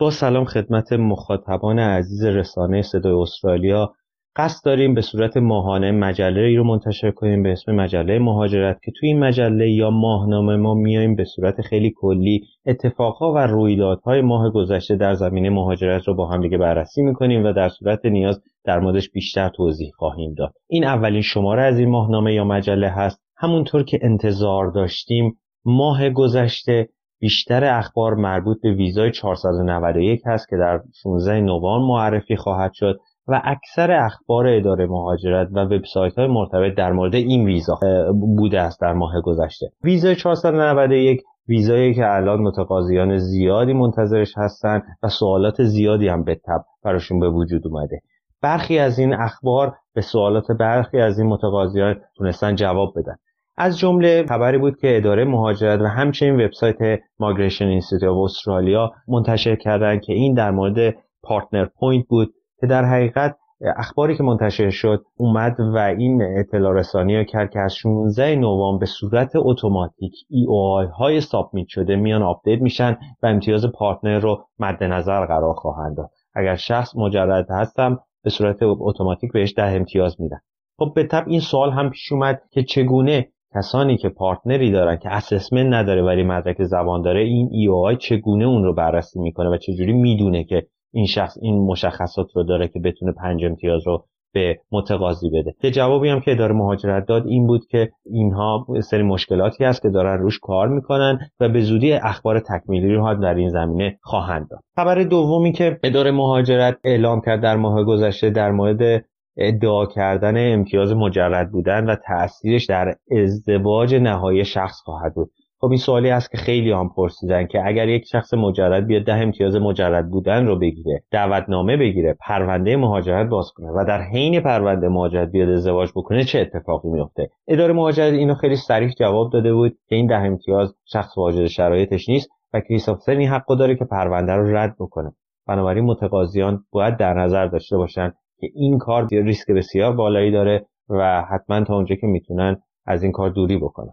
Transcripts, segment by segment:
با سلام خدمت مخاطبان عزیز رسانه صدای استرالیا. قصد داریم به صورت ماهانه مجله رو منتشر کنیم به اسم مجله مهاجرت که توی این مجله یا ماهنامه ما میایم به صورت خیلی کلی اتفاقها و رویدادهای ماه گذشته در زمینه مهاجرت رو با هم دیگه بررسی می‌کنیم و در صورت نیاز در موردش بیشتر توضیح خواهیم داد. این اولین شماره از این ماهنامه یا مجله هست. همونطور که انتظار داشتیم ماه گذشته بیشتر اخبار مربوط به ویزای 491 هست که در 16 نوامبر معرفی خواهد شد و اکثر اخبار اداره مهاجرت و وبسایت های مرتبط در مورد این ویزا بوده است در ماه گذشته. ویزای 491 ویزایی که الان متقاضیان زیادی منتظرش هستند و سوالات زیادی هم به تب براشون به وجود اومده. برخی از این اخبار به سوالات برخی از این متقاضیان تونستن جواب بدن. از جمله خبری بود که اداره مهاجرت و همچنین وبسایت Migration Institute استرالیا منتشر کردن که این در مورد partner point بود که در حقیقت اخباری که منتشر شد اومد و این اطلاع رسانی کرد که از 16 نوامبر به صورت اتوماتیک EOI های submit شده میان update میشن و امتیاز partner رو مد نظر قرار خواهند داد. اگر شخص مجرد هستم به صورت اتوماتیک بهش ده امتیاز میدن خب به طب این سوال هم پیش اومد که چگونه کسانی که پارتنری دارن که اسسمنت نداره ولی مدرک زبان داره این ای او چگونه اون رو بررسی می‌کنه و چجوری می‌دونه که این شخص این مشخصات رو داره که بتونه پنج امتیاز رو به متقاضی بده؟ که جوابی هم که اداره مهاجرت داد این بود که اینها سری مشکلاتی هست که دارن روش کار می‌کنن و به زودی اخبار تکمیلی رو در این زمینه خواهند داد. خبر دومی که اداره مهاجرت اعلام کرد در ماه گذشته در مورد ادعا کردن امتیاز مجرد بودن و تاثیرش در ازدواج نهایی شخص خواهد بود. خب این سوالی است که خیلی هم پرسیدن که اگر یک شخص مجرد بیاد ده امتیاز مجرد بودن رو بگیره دعوتنامه بگیره پرونده مهاجرت باز کنه و در حین پرونده مهاجرت بیاد ازدواج بکنه چه اتفاقی میفته؟ اداره مهاجرت اینو خیلی صریح جواب داده بود که این ده امتیاز شخص واجد شرایطش نیست و کیس افسر این حقو داره که پرونده رو رد بکنه. بنابراین متقاضیان باید در نظر داشته باشن که این کار ریسک بسیار بالایی داره و حتما تا اونجا که می‌تونن از این کار دوری بکنن.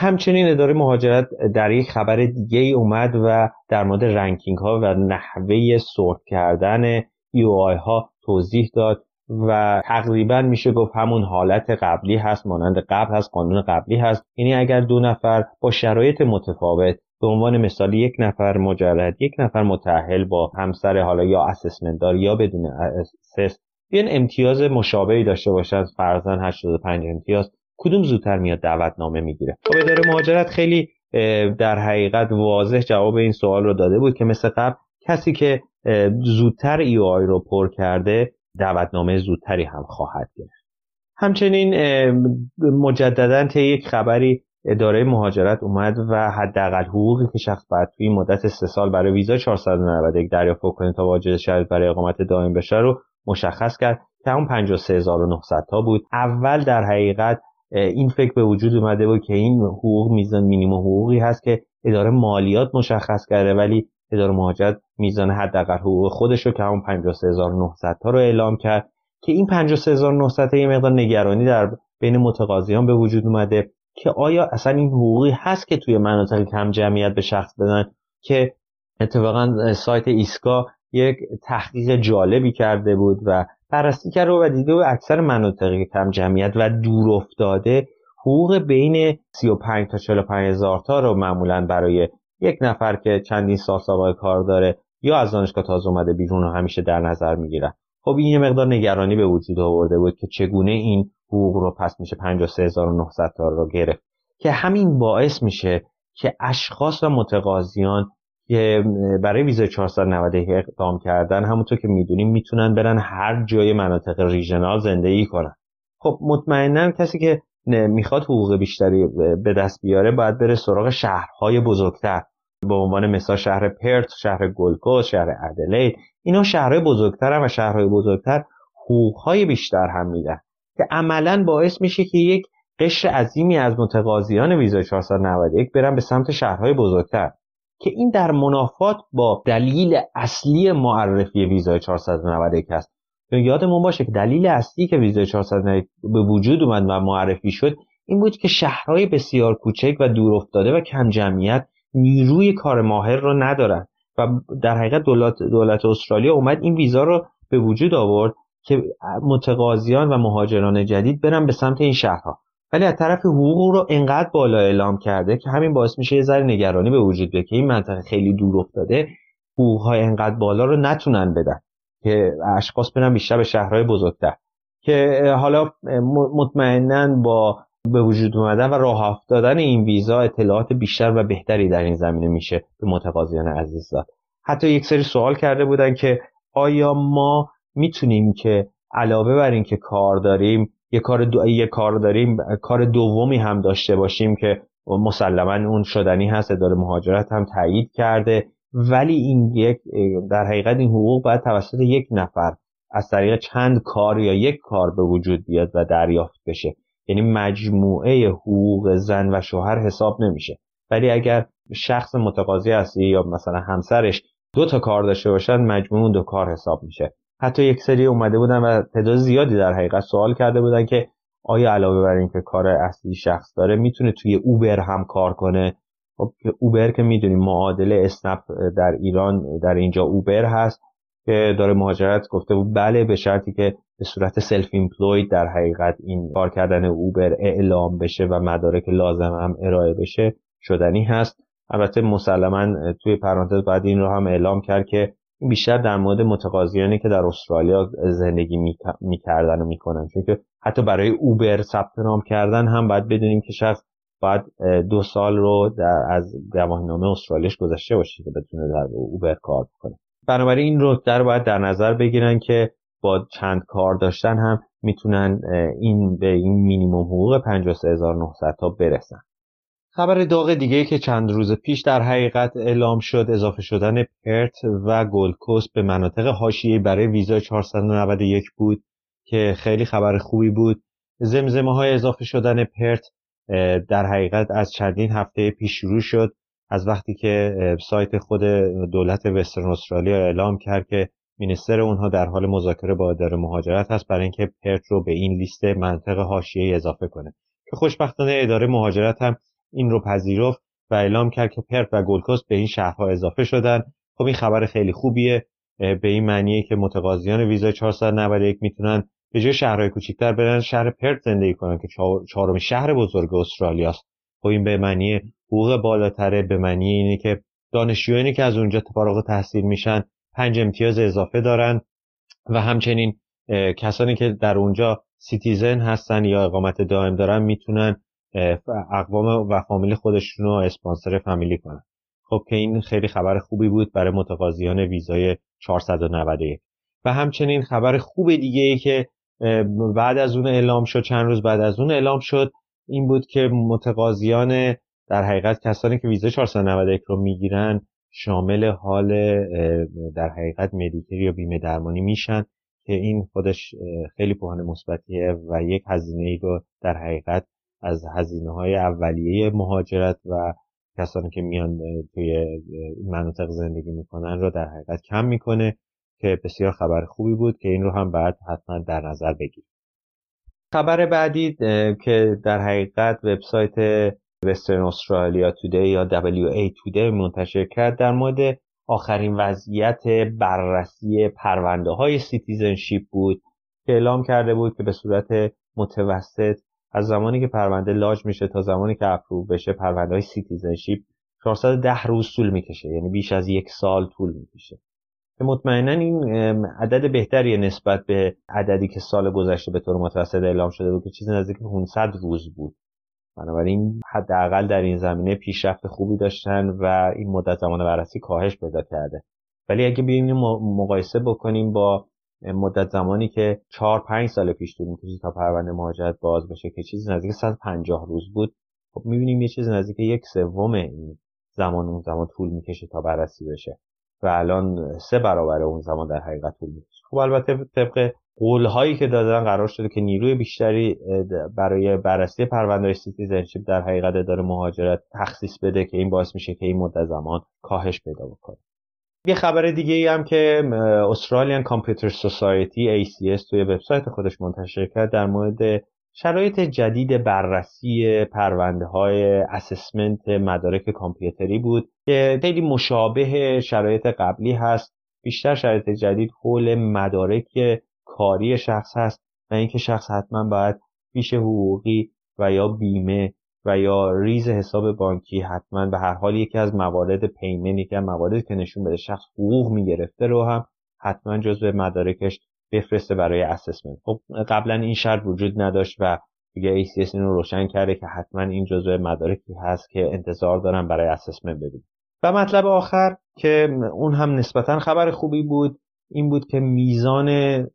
همچنین اداره مهاجرت در یک خبر دیگه ای اومد و در مورد ranking ها و نحوه sort کردن EOI ها توضیح داد و تقریبا میشه گفت همون حالت قبلی هست مانند قبل هست قانون قبلی هست. یعنی اگر دو نفر با شرایط متفاوت به عنوان مثال یک نفر مجرد یک نفر متأهل با همسر حالا یا assessment دار یا بدون assess بیان امتیاز مشابهی داشته باشند فرضاً 85 امتیاز کدوم زودتر میاد دعوتنامه می‌گیره؟ خب اداره مهاجرت خیلی در حقیقت واضح جواب این سوال رو داده بود که مثل قبل کسی که زودتر ای آی رو پر کرده دعوتنامه زودتری هم خواهد گرفت. همچنین مجددا طی یک خبری اداره مهاجرت اومد و حداقل حقوقی که شخص باید توی مدت سه سال برای ویزا 491 دریافت کنه تا واجد شرط برای اقامت دائم بشه رو مشخص کرد که اون 53900 تا بود. اول در حقیقت این فکر به وجود اومده بود که این حقوق میزان مینیمم حقوقی هست که اداره مالیات مشخص کرده ولی اداره مهاجرت میزان حداقل حقوق خودش رو که همون 53900 تا رو اعلام کرد که این 53900 تا یه مقدار نگرانی در بین متقاضیان به وجود اومده که آیا اصلا این حقوقی هست که توی مناطق کم جمعیت به شخص بدن؟ که اتفاقا سایت ایسکا یک تحقیق جالبی کرده بود و بررسی کرده و دیده و اکثر مناطق کم جمعیت و دور افتاده حقوق بین 35 تا 45 هزار تا رو معمولا برای یک نفر که چندین سال سابقه کار داره یا از دانشگاه تازه اومده بیرون رو همیشه در نظر می‌گیرن. خب این مقدار نگرانی به وجود آورده بود که چگونه این حقوق رو پس میشه 53900 تا رو گرفت. که همین باعث میشه که اشخاص و متقاضیان که برای ویزای 490 اقدام کردن همونطور که می‌دونیم می‌تونن برن هر جای مناطق ریژنال زندگی کنن. خب مطمئنا کسی که می‌خواد حقوق بیشتری به دست بیاره باید بره سراغ شهرهای بزرگتر. به عنوان مثال شهر پرت، شهر گلکوس، شهر ادلید اینا شهرهای بزرگتر و شهرهای بزرگتر حقوقهای بیشتر هم میدن. که عملا باعث میشه که یک قشر عظیمی از متقاضیان ویزای 491 برن به سمت شهرهای بزرگتر. که این در منافات با دلیل اصلی معرفی ویزای 491 است یادمون باشه که دلیل اصلی که ویزای 491 به وجود اومد و معرفی شد این بود که شهرهای بسیار کوچک و دور افتاده و کم جمعیت نیروی کار ماهر رو ندارن. و در حقیقت دولت, دولت استرالیا اومد این ویزا رو به وجود آورد که متقاضیان و مهاجران جدید برن به سمت این شهرها. ولی از طرف حقوق رو انقدر بالا اعلام کرده که همین باعث میشه یه ذره نگرانی به وجود بیاد که این منطقه خیلی دور افتاده حقوق های انقدر بالا رو نتونن بدن که اشخاص برن بیشتر به شهرهای بزرگتر. که حالا مطمئنا با به وجود اومدن و راه افتادن این ویزا اطلاعات بیشتر و بهتری در این زمینه میشه به متقاضیان عزیز داد حتی یک سری سوال کرده بودن که آیا ما می‌تونیم که علاوه بر اینکه کار داریم یه کار دو... یه کار داریم کار دومی هم داشته باشیم که مسلما اون شدنی هست اداره مهاجرت هم تایید کرده. ولی این یک در حقیقت این حقوق باید توسط یک نفر از طریق چند کار یا یک کار به وجود بیاد و دریافت بشه. یعنی مجموعه حقوق زن و شوهر حساب نمیشه. ولی اگر شخص متقاضی اصلی یا مثلا همسرش دو تا کار داشته باشن مجموع دو کار حساب میشه. حتی یک سری اومده بودن و تعداد زیادی در حقیقت سوال کرده بودن که آیا علاوه بر اینکه کار اصلی شخص داره می‌تونه توی اوبر هم کار کنه؟ خب اوبر که می‌دونیم معادله اسنپ در ایران در اینجا اوبر هست که اداره مهاجرت گفته بود بله به شرطی که به صورت self-employed در حقیقت این کار کردن اوبر اعلام بشه و مدارک لازم هم ارائه بشه شدنی هست. البته مسلما توی پرانتز بعد این رو هم اعلام کرد که بیشتر در مورد متقاضیانی که در استرالیا زندگی می‌کردن و می‌کنن. چون که حتی برای اوبر ثبت نام کردن هم باید بدونیم که شخص باید دو سال رو در از گواهینامه استرالیاش گذشته باشه که بتونه در اوبر کار کنه بنابراین این رو در باید در نظر بگیرن که با چند کار داشتن هم می‌تونن این به این مینیموم حقوق 53900 تا برسن. خبر داغ دیگه که چند روز پیش در حقیقت اعلام شد اضافه شدن پرت و گلکوست به مناطق حاشیه برای ویزای 491 بود که خیلی خبر خوبی بود. زمزمه های اضافه شدن پرت در حقیقت از چندین هفته پیش شروع شد. از وقتی که سایت خود دولت وسترن استرالیا اعلام کرد که مینیستر اونها در حال مذاکره با اداره مهاجرت هست برای اینکه پرت رو به این لیست منطق حاشیه اضافه کنه. که خوشبختانه اداره مهاجرت هم این رو پذیرفت و اعلام کرد که پرت و گلکوست به این شهرها اضافه شدن. خب این خبر خیلی خوبیه به این معنیه که متقاضیان ویزای 491 می‌تونن به جای شهرهای کوچکتر برن شهر پرت زندگی کنن که چهارم شهر بزرگ استرالیاست. خب این به معنی حقوق بالاتره به معنی اینه که دانشجویانی که از اونجا فارغ تحصیل میشن پنج امتیاز اضافه دارن و همچنین کسانی که در اونجا citizen هستن یا اقامت دائم دارن می‌تونن اقوام و فامیل خودشون رو اسپانسر فامیلی کنن. خب که این خیلی خبر خوبی بود برای متقاضیان ویزای 491 و همچنین خبر خوب دیگه ای که بعد از اون اعلام شد چند روز بعد از اون اعلام شد این بود که متقاضیان در حقیقت کسانی که ویزای 491 رو می‌گیرن شامل حال در حقیقت مدیکری یا بیمه درمانی میشن که این خودش خیلی پوهان مثبتیه و یک هزینه ای رو در حقیقت از هزینه های اولیه مهاجرت و کسانی که میان توی مناطق زندگی می‌کنن رو در حقیقت کم می‌کنه که بسیار خبر خوبی بود که این رو هم بعد حتما در نظر بگیرید خبر بعدی که در حقیقت وبسایت Western Australia Today یا WA Today منتشر کرد در مورد آخرین وضعیت بررسی پرونده های citizenship بود که اعلام کرده بود که به صورت متوسط از زمانی که پرونده لاج میشه تا زمانی که approve بشه پرونده های citizenship 410 روز طول می‌کشه. یعنی بیش از یک سال طول می‌کشه. که مطمئنا این عدد بهتری نسبت به عددی که سال گذشته به طور متوسط اعلام شده بود که چیزی نزدیک 500 روز بود. بنابراین حداقل در این زمینه پیشرفت خوبی داشتن و این مدت زمان بررسی کاهش پیدا کرده. ولی اگه بیایم مقایسه بکنیم با مدت زمانی که 4 5 سال پیش طول می‌کشید تا پرونده مهاجرت باز بشه که چیزی نزدیک 150 روز بود خب می‌بینیم یه چیز نزدیک یک سوم این زمان اون زمان طول می‌کشه تا بررسی بشه و الان سه برابر اون زمان در حقیقت طول می‌کشه. خب البته طبق قول هایی که دادن قرار شده که نیروی بیشتری برای بررسی پرونده citizenship در حقیقت اداره مهاجرت تخصیص بده که این باعث میشه که این مدت زمان کاهش پیدا بکنه. یه خبر دیگه ای هم که Australian Computer Society ACS توی وبسایت خودش منتشر کرد در مورد شرایط جدید بررسی پرونده های assessment مدارک کامپیوتری بود که خیلی مشابه شرایط قبلی هست. بیشتر شرایط جدید حول مدارک کاری شخص هست و اینکه شخص حتما باید فیش حقوقی و یا بیمه و یا ریز حساب بانکی حتما به هر حال یکی از موارد payment یکی از مواردی که نشون بده شخص حقوق می‌گرفته رو هم حتما جزو مدارکش بفرسته برای assessment خب قبلا این شرط وجود نداشت و دیگه ACS این رو روشن کرده که حتما این جزء مدارکی هست که انتظار دارم برای assessment ببینیم و مطلب آخر که اون هم نسبتا خبر خوبی بود این بود که میزان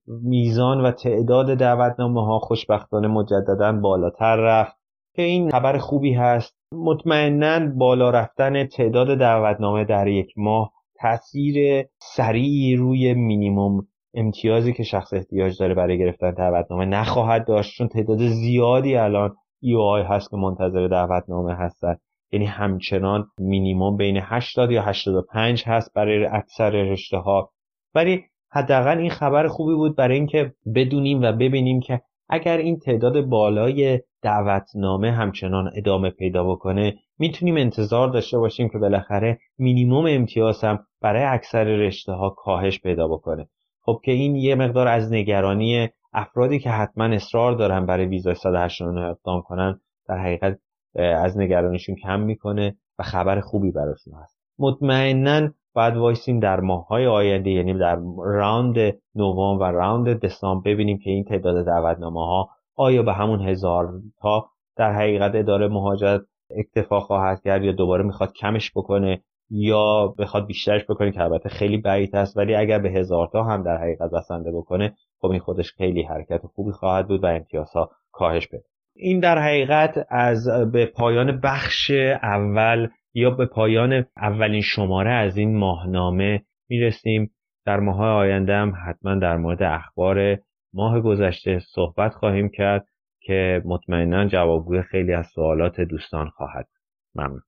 میزان و تعداد دعوتنامه ها خوشبختانه مجددا بالاتر رفت. که این خبر خوبی هست. مطمئنا بالا رفتن تعداد دعوتنامه در یک ماه تاثیر سریعی روی مینیموم امتیازی که شخص احتیاج داره برای گرفتن دعوتنامه نخواهد داشت چون تعداد زیادی الان ای آی هست که منتظر دعوتنامه هستن. یعنی همچنان مینیموم بین 80 یا 85 هست برای اکثر رشته ها ولی حداقل این خبر خوبی بود برای اینکه بدونیم و ببینیم که اگر این تعداد بالای دعوتنامه همچنان ادامه پیدا بکنه می‌تونیم انتظار داشته باشیم که بالاخره مینیموم امتیاز هم برای اکثر رشته ها کاهش پیدا بکنه. خب که این یه مقدار از نگرانی افرادی که حتما اصرار دارن برای ویزای 189 اقدام کنن در حقیقت از نگرانیشون کم می‌کنه و خبر خوبی براشون هست. مطمئنا باید وایسیم در ماههای آینده یعنی در راند نوامبر و راند دسامبر ببینیم که این تعداد دعوتنامه ها آیا به همون هزار تا در حقیقت اداره مهاجرت اکتفا خواهد کرد یا دوباره می‌خواد کمش بکنه یا بخواد بیشترش بکنه که البته خیلی بعید است ولی اگر به هزار تا هم در حقیقت بسنده بکنه خب این خودش خیلی حرکت خوبی خواهد بود و امتیازها کاهش بده. این در حقیقت از به پایان بخش اول یا به پایان اولین شماره از این ماهنامه می‌رسیم. در ماه آینده هم حتما در مورد اخبار ماه گذشته صحبت خواهیم کرد که مطمئنا جوابگوی خیلی از سوالات دوستان خواهد ممنون.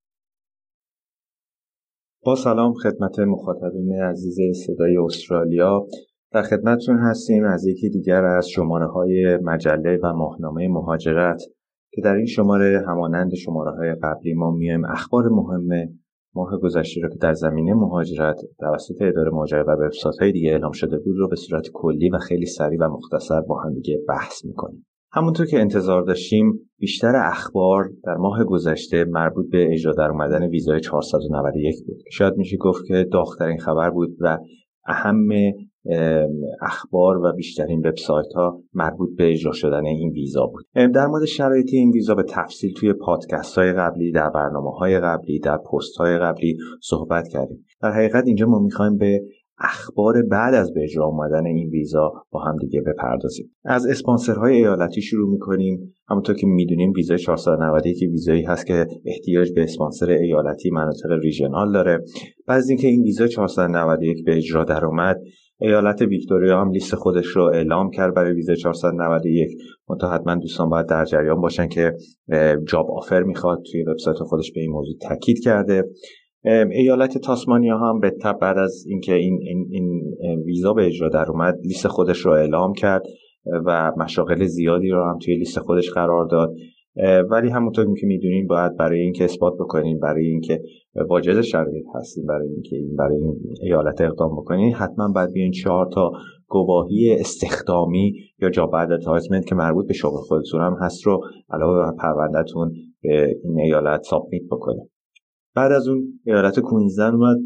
با سلام خدمت مخاطبین عزیز صدای استرالیا. در خدمتتون هستیم از یکی دیگر از شماره های مجله و ماهنامه مهاجرت که در این شماره همانند شماره های قبلی ما میایم اخبار مهم ماه گذشته رو که در زمینه مهاجرت توسط اداره مهاجرت و وبسایت های دیگه اعلام شده بود رو به صورت کلی و خیلی سریع و مختصر با هم دیگه بحث می‌کنیم. همونطور که انتظار داشتیم بیشتر اخبار در ماه گذشته مربوط به اجرا در اومدن ویزای 491 بود. شاید میشه گفت که داغترین خبر بود و اهم اخبار و بیشترین وبسایت ها مربوط به اجرا شدن این ویزا بود. در مورد شرایط این ویزا به تفصیل توی پادکست های قبلی در برنامه های قبلی در پست های قبلی صحبت کردیم. در حقیقت اینجا ما می‌خوایم به اخبار بعد از به اجرا آمدن این ویزا با هم دیگه بپردازیم. از اسپانسرهای ایالتی شروع می‌کنیم. همونطور که می‌دونیم ویزای 491 که ویزایی هست که احتیاج به اسپانسر ایالتی مناطق ریژنال داره. بعد از اینکه این ویزا 491 به اجرا در اومد ایالت ویکتوریا هم لیست خودش رو اعلام کرد برای ویزای 491 منتها حتما دوستان باید در جریان باشن که جاب آفر می‌خواد. توی وبسایت خودش به این موضوع تاکید کرده. ایالت تاسمانیا هم به تب بعد از اینکه این, این, این ویزا به اجرا در اومد لیست خودش رو اعلام کرد و مشاغل زیادی رو هم توی لیست خودش قرار داد. ولی همونطور که می‌دونین باید برای اینکه اثبات بکنین برای اینکه واجد شرایط هستین برای اینکه این برای این ایالت اقدام بکنین حتما باید بیاین چهار تا گواهی استخدامی یا job advertisement که مربوط به شغل خودتون هم هست رو علاوه بر پروندهتون به این ایالت submit بکنین بعد از اون ایالت کوینزلند اومد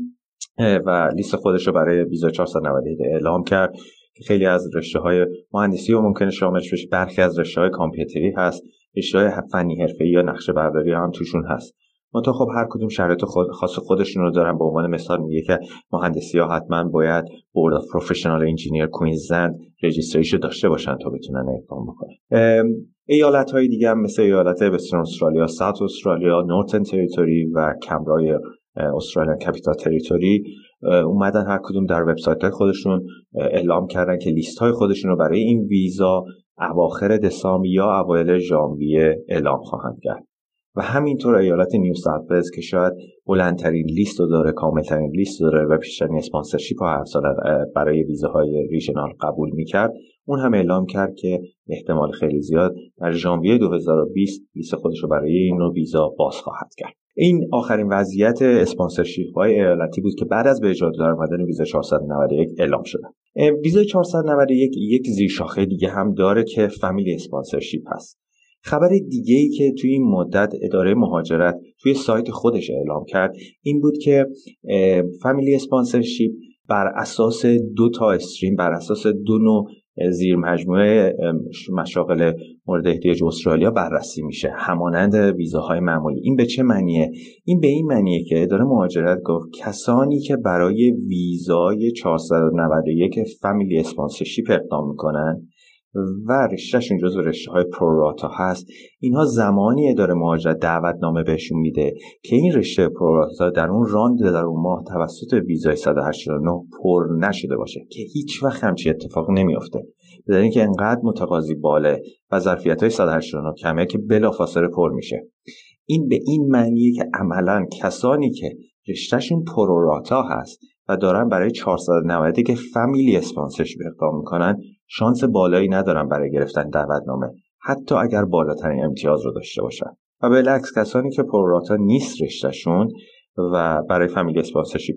و لیست خودش رو برای ویزا 491 اعلام کرد که خیلی از رشته های مهندسی و ممکنه شاملش بشه. برخی از رشته های کامپیوتری هست. رشته فنی حرفه‌ای یا نقشه برداری هم توشون هست. منتها خب هر کدوم شرایط خود خاص خودشون رو دارن به عنوان مثال میگه که مهندسی ها حتما باید Board Professional Engineer Queensland registration داشته باشن تا بتونن اقدام بکنن. ایالت های دیگه هم مثل ایالت Western Australia South Australia Northern Territory و کنبرا یا Australian Capital Territory اومدن هر کدوم در وبسایت های خودشون اعلام کردن که لیست های خودشون رو برای این ویزا اواخر دسامبر یا اوایل ژانویه اعلام خواهند کرد. و همینطور ایالت نیو ساوت که شاید بلندترین لیست رو داره کاملترین لیست داره و بیشترین sponsorship ها هر سال برای ویزاهای regional قبول می‌کرد اون هم اعلام کرد که احتمال خیلی زیاد در ژانویه 2020 لیست خودش رو برای این نوع ویزا باز خواهد کرد. این آخرین وضعیت sponsorship های ایالتی بود که بعد از به اجرا در اومدن ویزا 491 اعلام شده. ویزا 491 یک زیرشاخه دیگه هم داره که family sponsorship هست. خبر دیگه ای که توی این مدت اداره مهاجرت توی سایت خودش اعلام کرد این بود که family sponsorship بر اساس دو تا stream بر اساس دو نوع زیر مجموعه مشاغل مورد احتیاج استرالیا بررسی میشه. همانند ویزاهای معمولی. این به چه معنیه؟ این به این معنیه که اداره مهاجرت گفت کسانی که برای ویزای 491 family sponsorship اقدام می‌کنن و رشتهشون جزو رشته های پروراتا هست. اینها زمانی اداره مهاجرت دعوتنامه بهشون میده که این رشته پروراتا در اون راند در اون ماه توسط ویزای 189 پر نشده باشه که هیچ وقت همچی اتفاق نمیافته. در اینکه انقدر متقاضی باله و ظرفیت های 189 کمه که بلافاصله پر میشه. این به این معنیه که عملا کسانی که رشتهشون پروراتا هست و دارن برای 490 که فامیلی اسپانسرش اقدام می‌کنن شانس بالایی ندارن برای گرفتن دعوتنامه حتی اگر بالاترین امتیاز رو داشته باشن و بالعکس کسانی که پروراتا نیست رشتهشون و برای فامیلی اسپانسرشیپ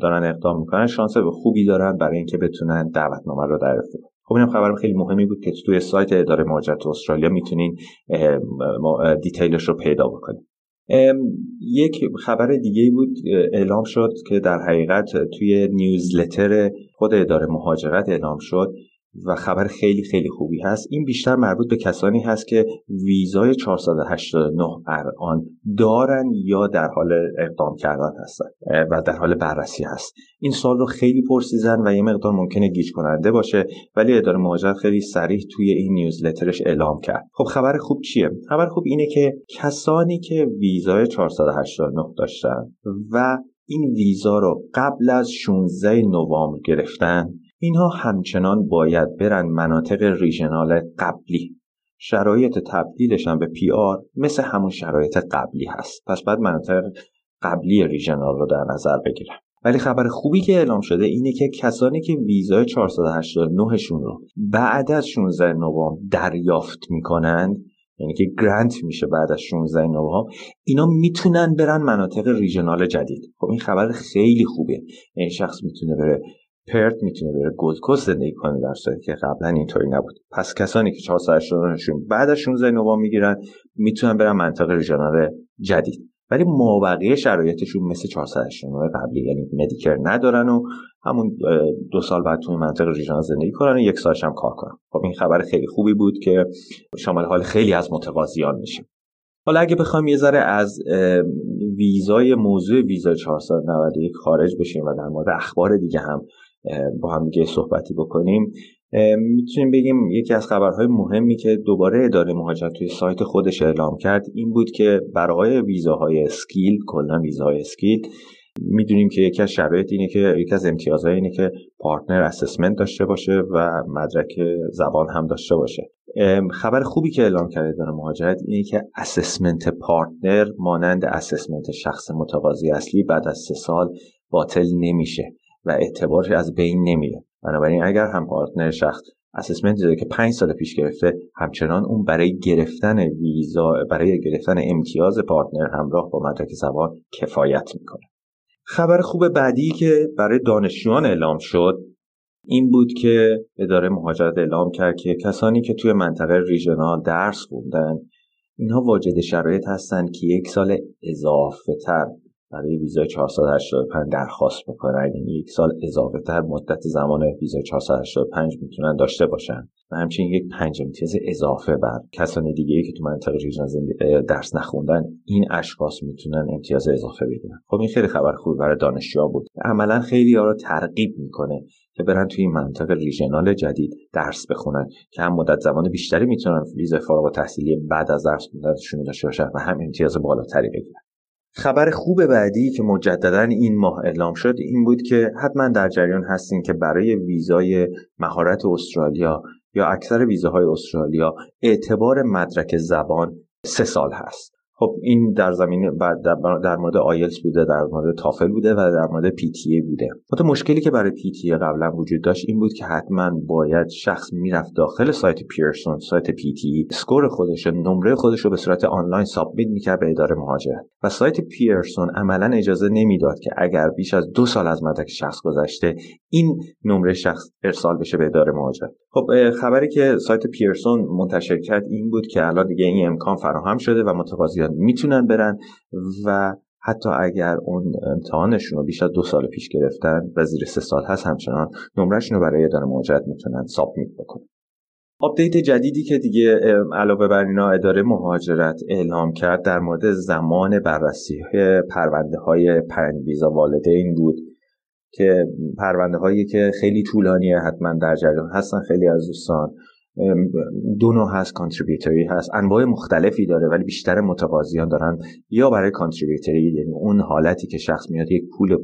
دارن اقدام می‌کنن شانس به خوبی دارن برای اینکه بتونن دعوتنامه رو دریافت کنن خب اینم خبر خیلی مهمی بود که توی سایت اداره مهاجرت استرالیا می‌تونین دیتیلش رو پیدا بکنید یک خبر دیگه بود اعلام شد که در حقیقت توی نیوزلتر خود اداره مهاجرت اعلام شد و خبر خیلی خیلی خوبی هست. این بیشتر مربوط به کسانی هست که ویزای 489 الان دارن یا در حال اقدام کردن هستن و در حال بررسی هست. این سال رو خیلی پرسیزن و یه مقدار ممکنه گیج کننده باشه ولی اداره مهاجرت خیلی سریع توی این نیوزلترش اعلام کرد. خب خبر خوب چیه؟ خبر خوب اینه که کسانی که ویزای 489 داشتن و این ویزا رو قبل از 16 نوامبر گرفتن اینها همچنان باید برن مناطق ریژنال قبلی. شرایط تبدیلش هم به پی آر مثل همون شرایط قبلی هست. پس بعد مناطق قبلی ریژنال رو در نظر بگیرن. ولی خبر خوبی که اعلام شده اینه که کسانی که ویزای 489 شون رو بعد از 16 نوامبر دریافت می‌کنند یعنی که گرانت میشه بعد از 16 نوامبر اینا می‌تونن برن مناطق ریژنال جدید. خب این خبر خیلی خوبه این شخص می‌تونه بره پرت می‌تونه بره. گلدکوست زندگی کنه در صورتی که قبلا اینطوری نبود. پس کسانی که 489 شون بعد از 16 نوامبر می‌گیرن می‌تونن برن منطقه ریژنال جدید. ولی مابقی شرایطشون مثل 489 قبلی یعنی مدیکر ندارن و همون دو سال بعد توی منطقه ریژنال زندگی کنن و یک سالش هم کار کنن. خب این خبر خیلی خوبی بود که شامل حال خیلی از متقاضیان میشه. حالا اگه بخوایم یه ذره از ویزای موضوع ویزا 491 خارج بشیم و در مورد اخبار دیگه هم با هم دیگه صحبتی بکنیم. می‌تونیم بگیم یکی از خبرهای مهمی که دوباره اداره مهاجرت توی سایت خودش اعلام کرد این بود که برای ویزاهای skill کلا ویزاهای skill می‌دونیم که یکی از شرایط اینه که یکی از امتیازهای اینه که partner assessment داشته باشه و مدرک زبان هم داشته باشه. خبر خوبی که اعلام کرده اداره مهاجرت اینه که assessment partner مانند assessment شخص متقاضی اصلی بعد از سه سال باطل نمیشه. و اعتبارش از بین نمیره. بنابراین اگر هم partner شخص assessment داره که پنج سال پیش گرفته همچنان اون برای گرفتن ویزا برای گرفتن امتیاز partner همراه با مدرک زبان کفایت می‌کنه. خبر خوب بعدی که برای دانشجویان اعلام شد این بود که اداره مهاجرت اعلام کرد که کسانی که توی منطقه ریژنال درس خوندن اینها واجد شرایط هستند که یک سال اضافه تر برای ویزای 485 درخواست بکنن یعنی یک سال اضافه تر مدت زمان ویزای 485 می‌تونن داشته باشن. و همچنین یک پنج امتیاز اضافه بر کسان دیگه که تو منطقه ریژن درس نخوندن این اشخاص می‌تونن امتیاز اضافه بگیرن. خب این خیلی خبر خوبی برای دانشجوها بود. عملا خیلی ها رو ترغیب می‌کنه که برن توی این منطقه regional جدید درس بخونن که هم مدت زمان بیشتری می‌تونن ویزای فارغ التحصیلی بعد از درس خوندنشون داشته باشن و هم امتیاز بالاتری بگیرن. خبر خوب بعدی که مجددا این ماه اعلام شد این بود که حتما در جریان هستین که برای ویزای مهارت استرالیا یا اکثر ویزاهای استرالیا اعتبار مدرک زبان سه سال هست. خب این در زمینه در مورد آیلز بوده در مورد تافل بوده و در مورد PTE بوده. مثلا مشکلی که برای PTE قبلا وجود داشت این بود که حتما باید شخص می‌رفت داخل سایت پیرسون سایت PTE score خودش نمره خودش رو به صورت آنلاین submit می‌کرد به اداره مهاجرت. و سایت پیرسون عملا اجازه نمی‌داد که اگر بیش از دو سال از مدرک شخص گذشته این نمره شخص ارسال بشه به اداره مهاجرت. خب خبری که سایت پیرسون منتشر کرد این بود که الان دیگه این امکان فراهم شده و متقاضیان می‌تونن برن و حتی اگر اون امتحانشون رو بیش دو سال پیش گرفتن و زیر سه سال هست همچنان نمرهشون رو برای اداره مهاجرت می‌تونن submit بکنن update جدیدی که دیگه علاوه بر اینا اداره مهاجرت اعلام کرد در مورد زمان بررسی پرونده های پرند ویزا والدین بود که پرونده هایی که خیلی طولانیه حتما در جریان هستن خیلی از دوستان دو نوع هست کانتریبیوتری هست انواع مختلفی داره ولی بیشتر متقاضیان دارن. یا برای کانتریبیوتری یعنی اون حالتی که شخص میاد یک پول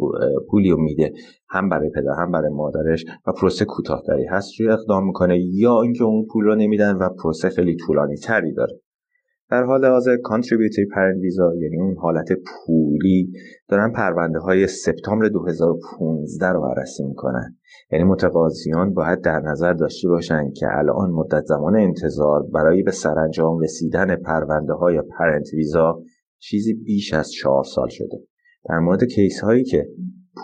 پولی رو میده. هم برای پدر هم برای مادرش و پروسه کوتاهتری هست. روی اقدام می‌کنه؟ یا اینکه اون پول رو نمیدن و پروسه خیلی طولانی تری داره. در حال حاضر contributory parent visa یعنی اون حالت پولی دارن پرونده های سپتامبر 2015 رو بررسی می‌کنن. یعنی متقاضیان باید در نظر داشته باشند که الان مدت زمان انتظار برای به سرانجام رسیدن پرونده های parent visa چیزی بیش از چهار سال شده. در مورد case هایی که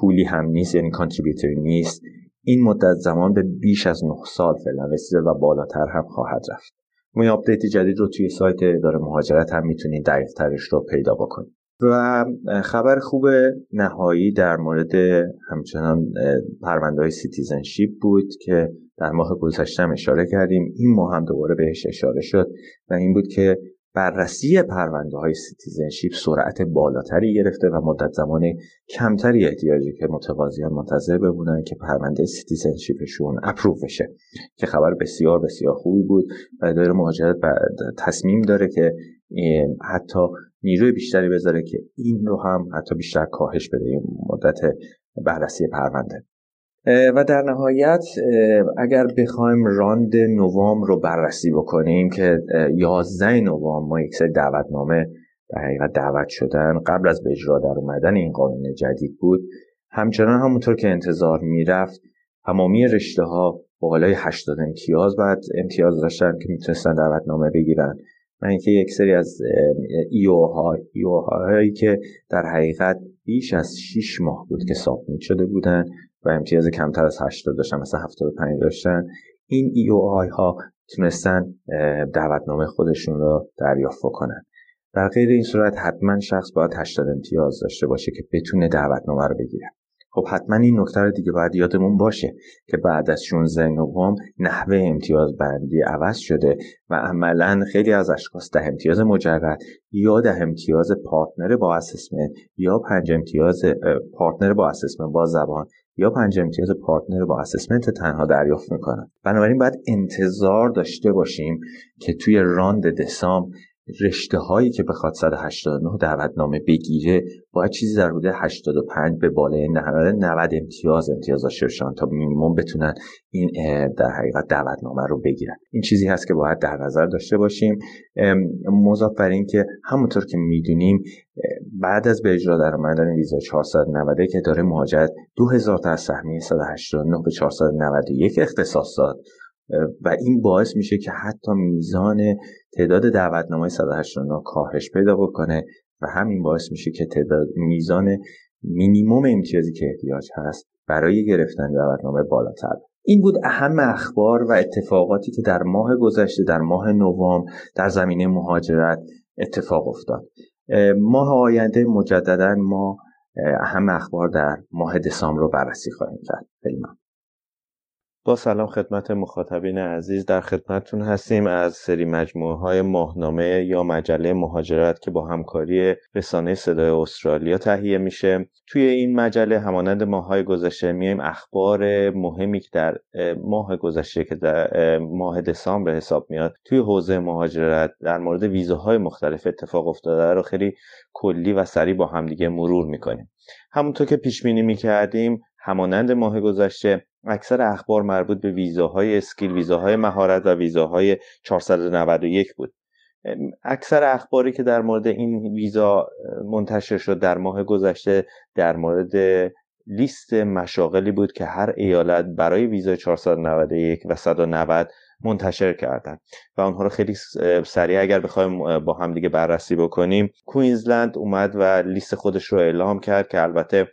پولی هم نیست یعنی contributory نیست این مدت زمان به بیش از 9 سال فعلا رسیده و بالاتر هم خواهد رفت. ما این update جدید رو توی سایت اداره مهاجرت هم می‌تونید دقیق ترش رو پیدا بکنید و خبر خوب نهایی در مورد همچنان پرونده های citizenship بود که در ماه گذشته اشاره کردیم. این ماه هم دوباره بهش اشاره شد و این بود که بررسی پرونده های citizenship سرعت بالاتری گرفته و مدت زمان کمتری احتیاجه که متقاضیان منتظر بمونن که پرونده citizenship شون approve بشه. که خبر بسیار بسیار خوبی بود. و داره مهاجرت تصمیم داره که حتی نیروی بیشتری بذاره که این رو هم حتی بیشتر کاهش بده. این مدت بررسی پرونده. و در نهایت اگر بخوایم راند نوام رو بررسی بکنیم که 11 نوام ما یک سری دعوتنامه در حقیقت دعوت شدن قبل از به اجرا در اومدن این قانون جدید بود. همچنان همونطور که انتظار می‌رفت تمامی رشته ها بالای 80 امتیاز بعد امتیاز داشتن که می‌تونستن دعوتنامه بگیرن. و اینکه یک سری از ایو ها که در حقیقت بیش از 6 ماه بود که سابمیت شده بودن و امتیاز کمتر از 80 داشتن مثلا 75 داشتن. این ای او آی ها تونستن دعوتنامه خودشون رو دریافت کنن. در غیر این صورت حتما شخص باید 80 امتیاز داشته باشه که بتونه دعوتنامه رو بگیره. خب حتما این نکته رو دیگه باید یادمون باشه که بعد از 16 نوامبر نحوه امتیاز بندی عوض شده و عملا خیلی از اشخاص ده امتیاز مجرد یا ده امتیاز partner با assessment یا پنج امتیاز partner با assessment با زبان یا پنج امتیاز partner با assessment تنها دریافت می‌کنن. بنابراین باید انتظار داشته باشیم که توی راند دسام رشته هایی که بخواد 189 دعوتنامه بگیره باید چیزی در حدود 85 به بالای 90 امتیاز امتیاز باشن تا مینیمم بتونن این در حقیقت دعوتنامه رو بگیرن. این چیزی هست که باید در نظر داشته باشیم. مضاف بر این که همونطور که می‌دونیم بعد از به اجرا در اومدن ویزا 490 که داره مهاجرت 2000 تا از سهمیه 189 به 491 اختصاص داد. و این باعث میشه که حتی میزان تعداد دعوتنامه 189 کاهش پیدا بکنه و همین باعث میشه که تعداد میزان مینیموم امتیازی که احتیاج هست برای گرفتن دعوتنامه بالاتر. این بود اهم اخبار و اتفاقاتی که در ماه گذشته در ماه نوام در زمینه مهاجرت اتفاق افتاد. ماه آینده مجددا ما اهم اخبار در ماه دسامبر رو بررسی خواهیم کرد. خیلی با سلام خدمت مخاطبین عزیز در خدمتتون هستیم از سری مجموعه های ماهنامه یا مجله مهاجرت که با همکاری رسانه صدای استرالیا تهیه میشه. توی این مجله همانند ماهای گذشته میایم اخبار مهمی که در ماه گذشته که در ماه دسامبر حساب میاد. توی حوزه مهاجرت در مورد ویزاهای مختلف اتفاق افتاده رو خیلی کلی و سریع با همدیگه مرور می‌کنیم. همونطور که پیش بینی می‌کردیم همانند ماه گذشته اکثر اخبار مربوط به ویزاهای اسکیل ویزاهای مهارت و ویزاهای 491 بود. اکثر اخباری که در مورد این ویزا منتشر شد در ماه گذشته در مورد لیست مشاغلی بود که هر ایالت برای ویزای 491 و 190 منتشر کردن. و آنها رو خیلی سریع اگر بخوایم با هم دیگه بررسی بکنیم کوینزلند اومد و لیست خودش رو اعلام کرد که البته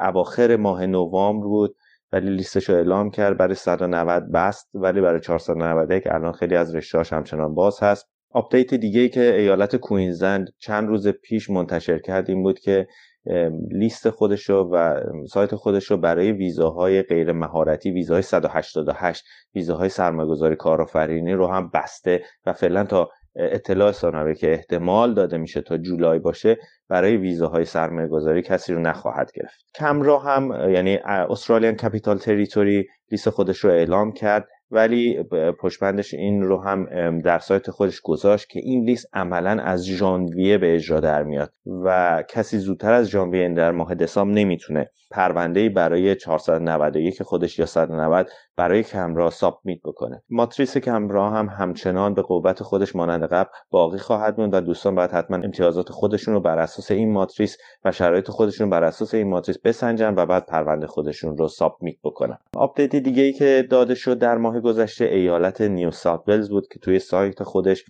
اواخر ماه نوامبر بود ولی لیستش رو اعلام کرد. برای 190 بست ولی برای 491 الان خیلی از رشتهاش همچنان باز هست. update دیگه ای که ایالت کوینزلند چند روز پیش منتشر کرد این بود که لیست خودش رو و سایت خودش رو برای ویزاهای غیر مهارتی ویزاهای 188 ویزاهای سرمایه‌گذاری کارآفرینی رو هم بسته و فعلا تا اطلاع ثانوی که احتمال داده میشه تا جولای باشه برای ویزاهای سرمایه گذاری کسی رو نخواهد گرفت. کنبرا هم یعنی Australian Capital Territory لیست خودش رو اعلام کرد ولی پشتبندش این رو هم در سایت خودش گذاشت که این لیست عملا از ژانویه به اجرا در میاد و کسی زودتر از ژانویه در ماه دسامبر نمی‌تونه پرونده برای 491 خودش یا 190 برای کنبرا submit بکنه. ماتریس کنبرا هم همچنان به قوت خودش مانند قبل باقی خواهد موند و دوستان باید حتما امتیازات خودشون رو بر اساس این ماتریس و شرایط خودشون بر اساس این ماتریس بسنجن و بعد پرونده خودشون رو submit بکنن. آپدیت دیگه ای که داده شد در ماه گذشته ایالت نیو ساوت بود که توی سایت خودش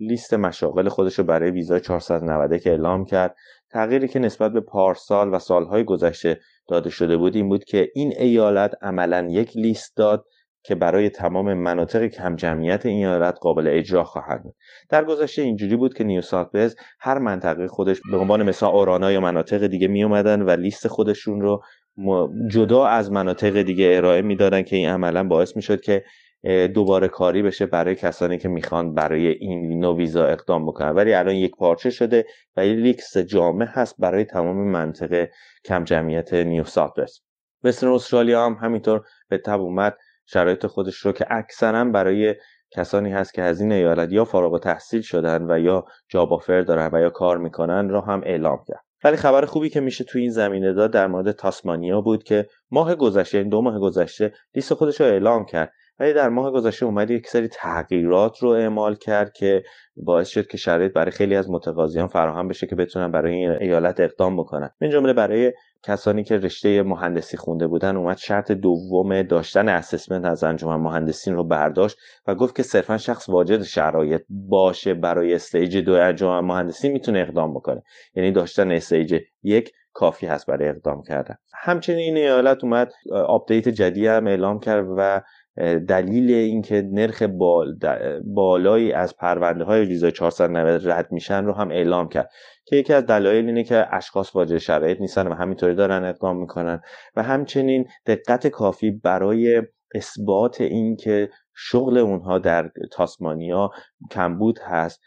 لیست مشاغل خودش رو برای ویزای 490 که اعلام کرد. تغییری که نسبت به پارسال و سالهای گذشته داده شده بود این بود که این ایالت عملا یک لیست داد که برای تمام مناطق کم جمعیت این ایالت قابل اجرا خواهد بود. در گذشته اینجوری بود که نیو ساوت هر منطقه خودش به عنوان مثلا اورانا یا مناطق دیگه می اومدن و لیست خودشون رو جدا از مناطق دیگه ارائه می‌دادن که این عملا باعث می‌شد که دوباره کاری بشه برای کسانی که می‌خوان برای این نوع ویزا اقدام بکنن. ولی الان یک پارچه شده و یک لیست جامع هست برای تمام منطقه کم جمعیت نیو ساوت وسترن استرالیا هم همینطور به تبع اومد. شرایط خودش رو که اکثرا برای کسانی هست که از این ایالت یا فارغ تحصیل شدن و یا جاب آفر دارن و یا کار می‌کنن رو هم اعلام کرد. ولی خبر خوبی که میشه توی این زمینه داد در مورد تاسمانیا بود که ماه گذشته یعنی دو ماه گذشته لیست خودش رو اعلام کرد. ولی در ماه گذشته اومد یک سری تغییرات رو اعمال کرد که باعث شد که شرایط برای خیلی از متقاضیان فراهم بشه که بتونن برای این ایالت اقدام بکنن. من جمله برای کسانی که رشته مهندسی خونده بودن اومد شرط دوم داشتن assessment از انجمن مهندسین رو برداشت و گفت که صرفا شخص واجد شرایط باشه برای stage دو انجمن مهندسی می‌تونه اقدام بکنه. یعنی داشتن stage یک کافی هست برای اقدام کردن. همچنین این ایالت اومد آپدیت جدید هم اعلام کرد و دلیل اینکه نرخ بال بالایی از پرونده های ویزای 490 رد میشن رو هم اعلام کرد. که یکی از دلایل اینه که اشخاص واجد شرایط نیستن و همینطوری دارن اقدام می‌کنن. و همچنین دقت کافی برای اثبات اینکه شغل اونها در تاسمانیا کمبود هست.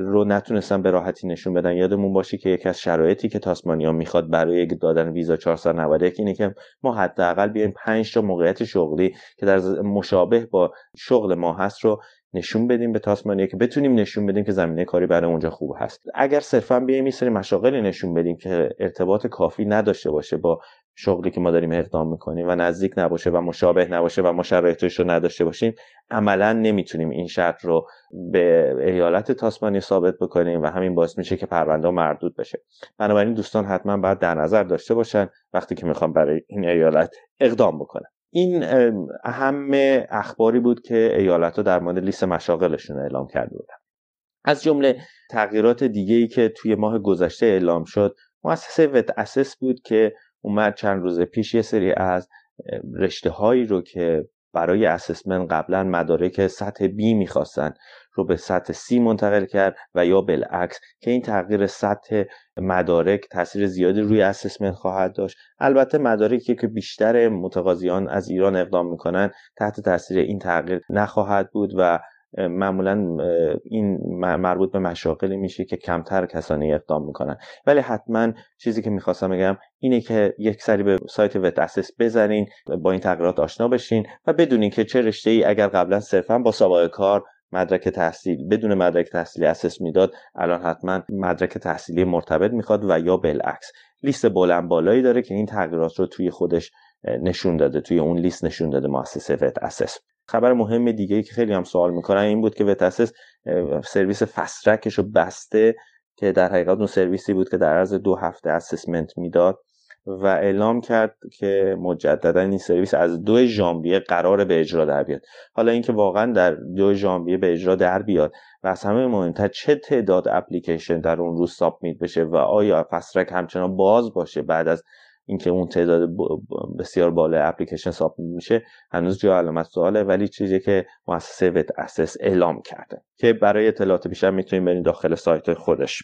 رو نتونستن به راحتی نشون بدن. یادمون باشه که یکی از شرایطی که تاسمانیا می‌خواد برای دادن ویزا 491 اینه که ما حداقل بیایم 5 تا موقعیت شغلی که در مشابه با شغل ما هست رو نشون بدیم به تاسمانیا که بتونیم نشون بدیم که زمینه کاری برای اونجا خوب هست. اگر صرفا بیایم این سری مشاغلی نشون بدیم که ارتباط کافی نداشته باشه با شغلی که ما داریم اقدام می‌کنیم و نزدیک نباشه و مشابه نباشه و ما شرایطش رو نداشته باشیم عملا نمی‌تونیم این شرط رو به ایالت تاسمانی ثابت بکنیم و همین باعث میشه که پرونده مردود بشه. بنابراین دوستان حتما باید در نظر داشته باشن وقتی که می‌خوام برای این ایالت اقدام بکنن. این اهم اخباری بود که ایالت ها در مورد لیست مشاغلشون اعلام کرده بودن. از جمله تغییرات دیگه ای که توی ماه گذشته اعلام شد مؤسسه VETASSESS بود که اومد چند روز پیش یه سری از رشته هایی رو که برای assessment قبلا مدارک سطح B می‌خواستن رو به سطح C منتقل کرد و یا بالعکس که این تغییر سطح مدارک تاثیر زیادی روی assessment خواهد داشت. البته مدارکی که بیشتر متقاضیان از ایران اقدام می‌کنن تحت تاثیر این تغییر نخواهد بود و معمولا این مربوط به مشاغلی میشه که کمتر کسانی اقدام می‌کنن. ولی حتما چیزی که می‌خواستم بگم اینه که یک سری به سایت VETASSESS بزنین با این تغییرات آشنا بشین و بدونین که چه رشته ای اگر قبلا صرفا با سابقه کار مدرک تحصیل بدون مدرک تحصیلی assess می‌داد الان حتما مدرک تحصیلی مرتبط می‌خواد و یا بالعکس. لیست بلند بالایی داره که این تغییرات رو توی خودش نشون داده توی اون لیست نشون داده مؤسسه VETASSESS خبر مهم دیگه ای که خیلی هم سوال می‌کنن این بود که VETASSESS سرویس fast track ش رو بسته که در حقیقت اون سرویسی بود که در عرض دو هفته assessment می‌داد و اعلام کرد که مجددا این سرویس از دو ژانویه قراره به اجرا در بیاد. حالا اینکه واقعا در دو ژانویه به اجرا در بیاد و از همه مهمتر چه تعداد اپلیکیشن در اون روز submit بشه و آیا fast track همچنان باز باشه بعد از اینکه اون تعداد بسیار بالا اپلیکیشن سابمیت میشه هنوز جای علامت سواله ولی چیزی که مؤسسه وت اسس اعلام کرده که برای اطلاعات بیشتر می‌تونید برید داخل سایت خودش.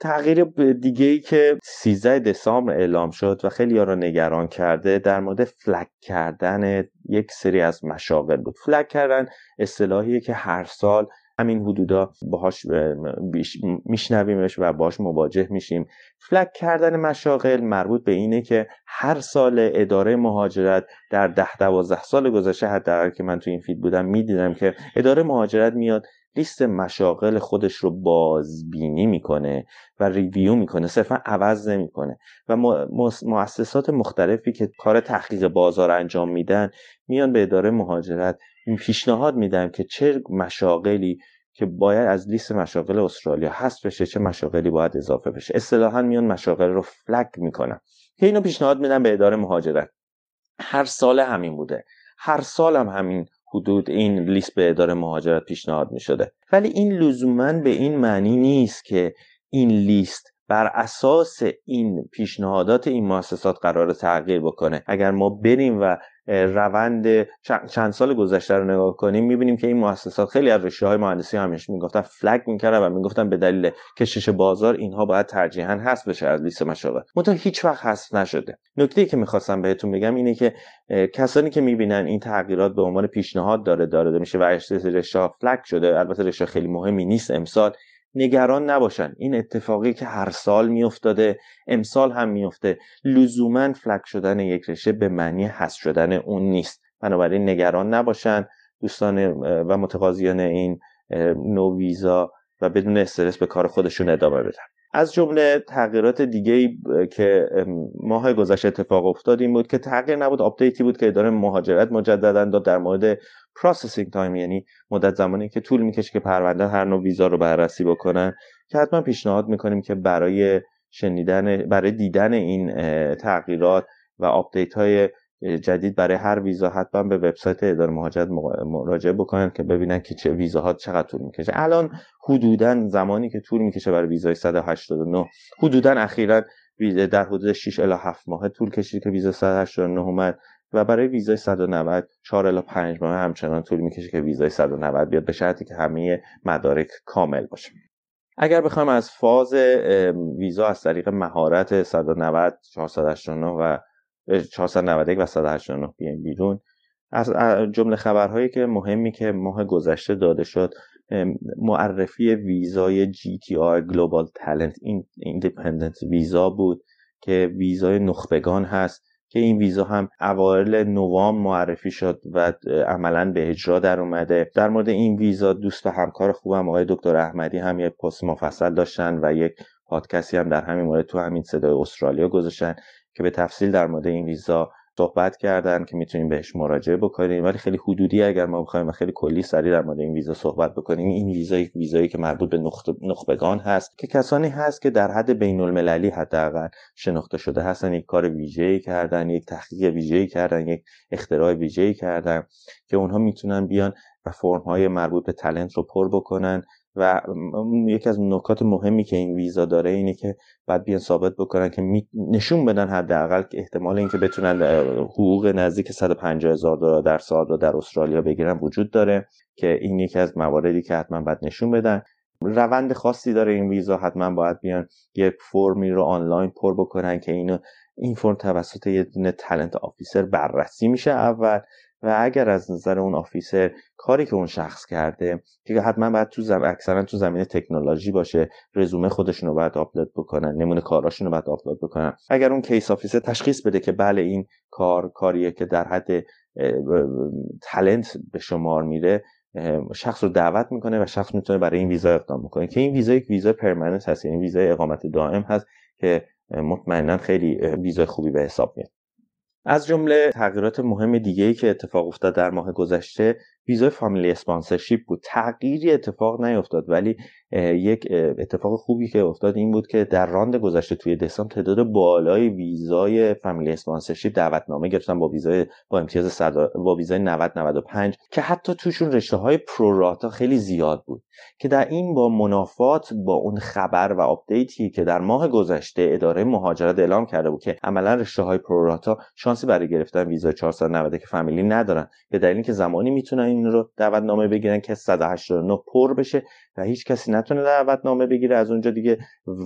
تغییر دیگه ای که 13 دسامبر اعلام شد و خیلی ها رو نگران کرده در مورد فلک کردن یک سری از مشاغل بود. فلک کردن اصطلاحیه که هر سال همین حدودا باهاش میشنویمش و باهاش مواجه میشیم. flag کردن مشاغل مربوط به اینه که هر سال اداره مهاجرت در ده دوازده سال گذشته حداقل که من تو این field بودم می‌دیدم که اداره مهاجرت میاد لیست مشاغل خودش رو بازبینی می‌کنه و review می‌کنه صرفا عوض نمی‌کنه و مؤسسات مختلفی که کار تحقیق بازار انجام میدن میان به اداره مهاجرت پیشنهاد میدن که چه مشاغلی که باید از لیست مشاغل استرالیا هست بشه چه مشاغلی باید اضافه بشه. اصطلاحا میان مشاغل رو فلگ می‌کنن. که اینو پیشنهاد میدن به اداره مهاجرت. هر سال همین بوده. هر سال هم همین حدود این لیست به اداره مهاجرت پیشنهاد می شده ولی این لزوما به این معنی نیست که این لیست بر اساس این پیشنهادات این مؤسسات قرار تغییر بکنه. اگر ما بریم و روند چند سال گذشته رو نگاه کنیم می‌بینیم که این مؤسسات خیلی از رشته های مهندسی همیشه می‌گفتن فلگ می‌کردن و می‌گفتن به دلیل کشش بازار اینها باید ترجیحا حذف بشه از لیست مشاغل منتها هیچ وقت حذف نشده. نکته که می‌خواستم بهتون بگم اینه که کسانی که می‌بینن این تغییرات به عنوان پیشنهاد داره داده میشه و رشته فلگ شده البته رشته خیلی مهمی نیست امسال. نگران نباشن. این اتفاقی که هر سال میافتاده امسال هم میفته لزوما flag شدن یک رشته به معنی حذف شدن اون نیست. بنابراین نگران نباشن دوستان و متقاضیان این نوع ویزا و بدون استرس به کار خودشون ادامه بدن. از جمله تغییرات دیگه که ماه گذشته اتفاق افتاد این بود که تغییر نبود آپدیتی بود که اداره مهاجرت مجددا داد در مورد processing time یعنی مدت زمانی که طول می‌کشه که پرونده هر نوع ویزا رو بررسی بکنن که حتما پیشنهاد می‌کنیم که برای شنیدن برای دیدن این تغییرات و آپدیت های جدید برای هر ویزا حتما به وبسایت اداره مهاجرت مراجعه بکنن که ببینن که چه ویزاها چقدر طول می‌کشه. الان حدودا زمانی که طول می‌کشه برای ویزای 189 حدودا اخیرا در حدود 6 الی 7 ماه طول کشید که ویزا 189 اومد و برای ویزای 190 4 الی 5 ماه همچنان طول می‌کشه که ویزای 190 بیاد به شرطی که همه مدارک کامل باشه. اگر بخوایم از فاز ویزا از طریق مهارت 190 489 و 491 و 189 بیایم بیرون. از جمله خبرهایی که مهمی که ماه گذشته داده شد معرفی ویزای GTR Global Talent Independent ویزا بود که ویزای نخبگان هست که این ویزا هم اوایل نوامبر معرفی شد و عملا به اجرا در اومده. در مورد این ویزا دوست و همکار خوبم آقای دکتر احمدی هم یک پست مفصل داشتن و یک پادکستی هم در همین مورد تو همین صدای استرالیا گذاشتن. که به تفصیل در مورد این ویزا صحبت کردن که می‌تونیم بهش مراجعه بکنیم. ولی خیلی حدودی اگر ما بخوایم خیلی کلی سری در مورد این ویزا صحبت بکنیم این ویزا یک ویزایی که مربوط به نخبگان هست که کسانی هست که در حد بین المللی حداقل شناخته شده هستن. یک کار ویژه‌ای کردن یک تحقیق ویژه‌ای کردن یک اختراع ویژه‌ای کردن که اونها می‌تونن بیان و فرم های مربوط به تلنت رو پر بکنن و یکی از نکات مهمی که این ویزا داره اینه که بعد بیان ثابت بکنن که نشون بدن حداقل احتمال اینکه بتونن حقوق نزدیک 150 هزار دلار در سال رو در استرالیا بگیرن وجود داره که این یکی از مواردی که حتما باید نشون بدن. روند خاصی داره این ویزا حتما باید بیان یک فرمی رو آنلاین پر بکنن که اینو این فرم توسط یه دونه تلنت آفیسر بررسی میشه اول. و اگر از نظر اون officer کاری که اون شخص کرده که حتما باید تو زم... اکثرا تو زمینه تکنولوژی باشه رزومه خودشون رو باید آپلود بکنن نمونه کاراشون رو باید آپلود بکنن. اگر اون case officer تشخیص بده که بله این کار کاریه که در حد talent به شمار میره شخص رو دعوت می‌کنه و شخص می‌تونه برای این ویزا اقدام می‌کنه که این ویزا یک ویزا permanent هست یعنی ویزای اقامت دائم هست که مطمئنا خیلی ویزای خوبی به حساب میاد. از جمله تغییرات مهم دیگه ای که اتفاق افتاد در ماه گذشته ویزای family sponsorship بود. تغییری اتفاق نیفتاد ولی یک اتفاق خوبی که افتاد این بود که در round گذشته توی دسامبر تعداد بالای ویزای family sponsorship دعوتنامه گرفتن با ویزای با امتیاز صد با ویزای 90 95 که حتی توشون رشته های pro rata خیلی زیاد بود. که در این با منافات با اون خبر و آپدیتی که در ماه گذشته اداره مهاجرت اعلام کرده بود که عملا رشته های pro rata شانسی برای گرفتن ویزای 490 که فامیلی ندارن. به دلیل اینکه زمانی می‌تونن این رو دعوتنامه بگیرن که 189 پر بشه و هیچ کسی نتونه دعوتنامه بگیره از اونجا دیگه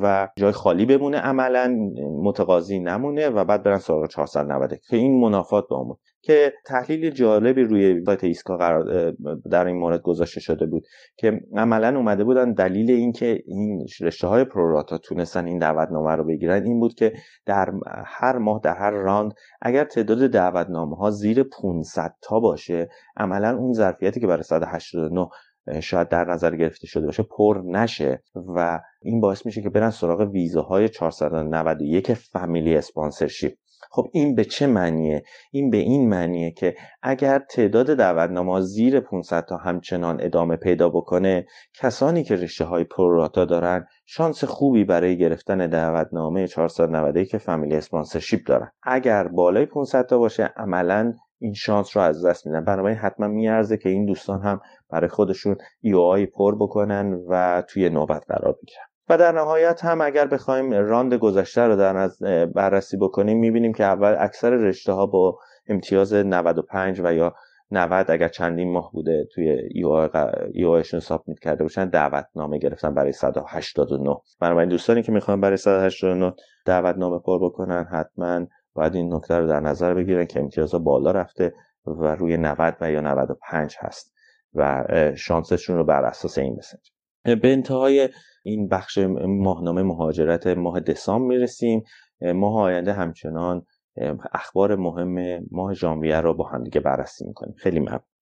و جای خالی بمونه عملا متقاضی نمونه و بعد برن سراغ 490 که این منافات با که تحلیل جالبی روی سایت ایسکا قرار در این مورد گذاشته شده بود که عملا اومده بودن دلیل اینکه این رشته های پروراتا تونستن این دعوتنامه رو بگیرن این بود که در هر ماه در هر راند اگر تعداد دعوتنامه ها زیر 500 تا باشه عملا اون ظرفیتی که برای 189 شاید در نظر گرفته شده باشه پر نشه و این باعث میشه که برن سراغ ویزاهای 491 فامیلی اسپانسرشیپ. خب این به چه معنیه؟ این به این معنیه که اگر تعداد دعوتنامه زیر 500 تا همچنان ادامه پیدا بکنه کسانی که رشته های پروراتا دارن شانس خوبی برای گرفتن دعوتنامه 491 که فامیلی اسپانسرشیپ دارن. اگر بالای 500 تا باشه عملا این شانس رو از دست میدن. بنابراین حتما میارزه که این دوستان هم برای خودشون ای پر بکنن و توی نوبت قرار بگیرن. و در نهایت هم اگر بخوایم راند گذشته رو در بررسی بکنیم می‌بینیم که اول اکثر رشته ها با امتیاز 95 و یا 90 اگر چندین ماه بوده توی ای اوشون سابمیت کرده باشن دعوتنامه گرفتن برای 189 بنابراین دوستانی که می‌خوان برای 189 دعوتنامه پر بکنن حتما باید این نکته رو در نظر بگیرن که امتیاز بالا رفته و روی 90 و یا 95 هست و شانسشون رو بر اساس این بسنجن به انتهای این بخش ماهنامه مهاجرت ماه دسامبر می‌رسیم. ماه آینده همچنان اخبار مهم ماه ژانویه رو با هم دیگه بررسی می‌کنیم. خیلی ممنون.